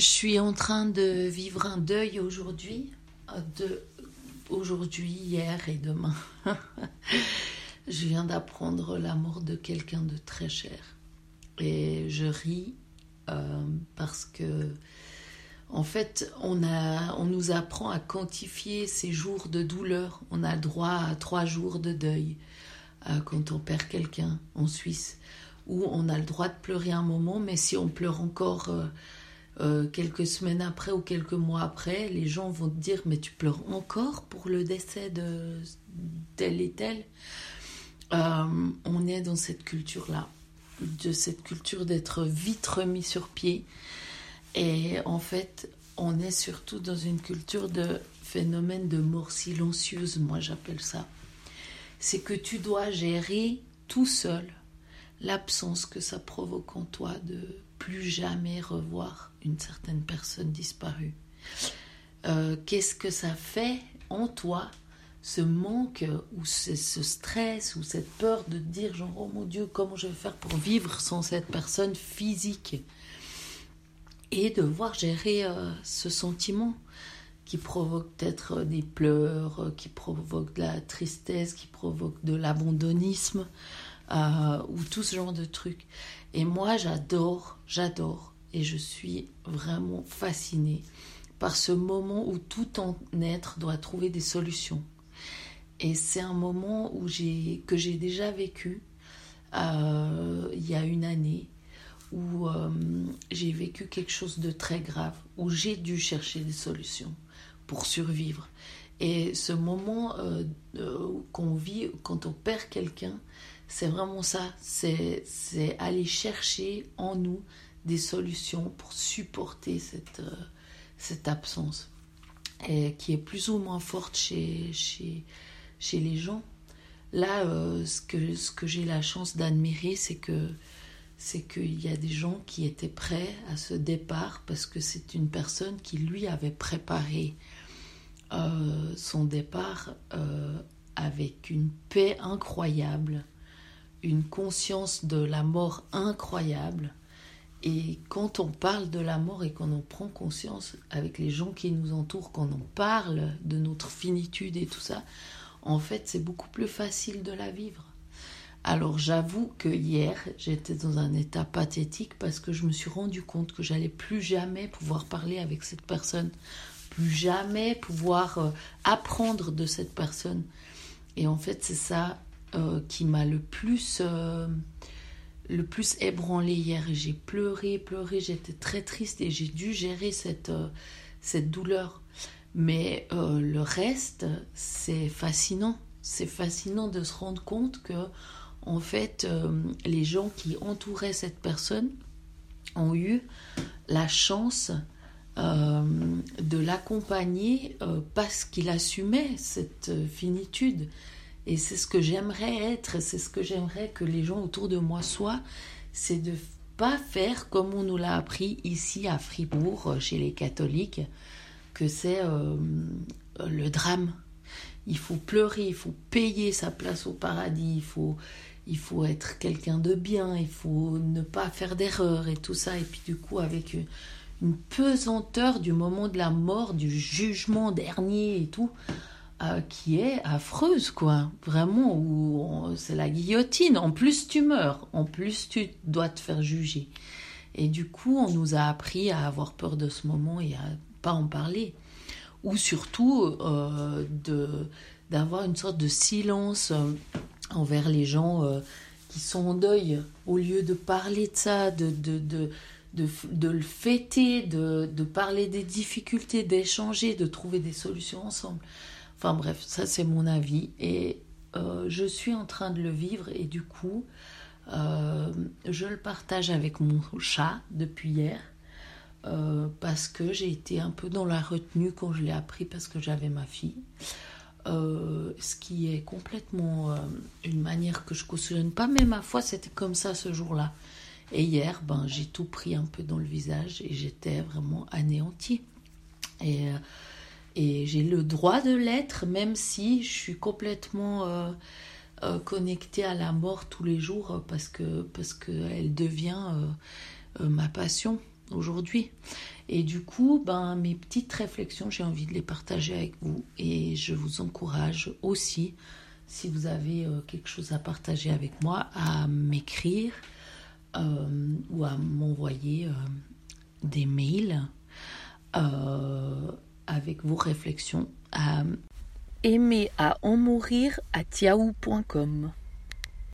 Je suis en train de vivre un deuil aujourd'hui, de aujourd'hui, hier et demain. je viens d'apprendre la mort de quelqu'un de très cher. Et je ris euh, parce que, en fait, on, a, on nous apprend à quantifier ces jours de douleur. On a droit à trois jours de deuil euh, quand on perd quelqu'un en Suisse, où on a le droit de pleurer un moment, mais si on pleure encore euh, quelques semaines après ou quelques mois après, les gens vont te dire mais tu pleures encore pour le décès de tel et tel. on est dans cette culture-là de cette culture d'être vite remis sur pied. Et en fait, on est surtout dans une culture de phénomène de mort silencieuse, moi j'appelle ça. C'est que tu dois gérer tout seul l'absence que ça provoque en toi de plus jamais revoir une certaine personne disparue. Euh, qu'est-ce que ça fait en toi ce manque ou ce, stress ou cette peur de dire genre oh mon Dieu comment je vais faire pour vivre sans cette personne physique? Et de voir gérer euh, ce sentiment qui provoque peut-être des pleurs, qui provoque de la tristesse, qui provoque de l'abandonnisme euh, ou tout ce genre de trucs. Et moi j'adore, j'adore et je suis vraiment fascinée par ce moment où tout en être doit trouver des solutions et c'est un moment où j'ai, que j'ai déjà vécu euh, il y a une année, où euh, j'ai vécu quelque chose de très grave, où j'ai dû chercher des solutions pour survivre. Et ce moment qu'on vit quand on perd quelqu'un, c'est vraiment ça, c'est, aller chercher en nous des solutions pour supporter cette, cette absence, qui est plus ou moins forte chez, chez, chez les gens. Là, euh, ce que, ce que j'ai la chance d'admirer, c'est que c'est qu'il y a des gens qui étaient prêts à ce départ parce que c'est une personne qui lui avait préparé euh, son départ euh, avec une paix incroyable, une conscience de la mort incroyable. Et quand on parle de la mort et qu'on en prend conscience avec les gens qui nous entourent, qu'on en parle de notre finitude et tout ça, en fait, c'est beaucoup plus facile de la vivre. Alors j'avoue que hier, j'étais dans un état pathétique parce que je me suis rendu compte que j'allais plus jamais pouvoir parler avec cette personne, plus jamais pouvoir euh, apprendre de cette personne. Et en fait, c'est ça euh, qui m'a le plus euh, le plus ébranlé hier. J'ai pleuré, pleuré, j'étais très triste et j'ai dû gérer cette cette douleur. Mais euh, le reste, c'est fascinant. C'est fascinant de se rendre compte que, en fait, euh, les gens qui entouraient cette personne ont eu la chance euh, de l'accompagner parce qu'il assumait cette finitude. Et c'est ce que j'aimerais être, c'est ce que j'aimerais que les gens autour de moi soient, c'est de pas faire comme on nous l'a appris ici à Fribourg, chez les catholiques, que c'est euh, le drame. Il faut pleurer, il faut payer sa place au paradis, il faut, il faut être quelqu'un de bien, il faut ne pas faire d'erreur et tout ça. Et puis du coup, avec une, pesanteur du moment de la mort, du jugement dernier et tout, euh, qui est affreuse, quoi. Vraiment, où c'est la guillotine. En plus, tu meurs. En plus, tu dois te faire juger. Et du coup, on nous a appris à avoir peur de ce moment et à pas en parler. Ou surtout euh, de, d'avoir une sorte de silence euh, envers les gens qui sont en deuil, au lieu de parler de ça, de, de, de, de, de le fêter, de, de parler des difficultés, d'échanger, de trouver des solutions ensemble. Enfin bref, ça c'est mon avis et je suis en train de le vivre et du coup, je le partage avec mon chat depuis hier. Euh, parce que j'ai été un peu dans la retenue quand je l'ai appris parce que j'avais ma fille. Euh, ce qui est complètement euh, une manière que je cautionne pas, mais ma foi, c'était comme ça ce jour-là. Et hier, ben, j'ai tout pris un peu dans le visage et j'étais vraiment anéantie. Et, et j'ai le droit de l'être, même si je suis complètement connectée à la mort tous les jours parce que parce qu'elle devient ma passion aujourd'hui. Et du coup, ben, mes petites réflexions, j'ai envie de les partager avec vous. Et je vous encourage aussi, si vous avez euh, quelque chose à partager avec moi, à m'écrire euh, ou à m'envoyer euh, des mails avec vos réflexions à aimer à en mourir à tiaou.com.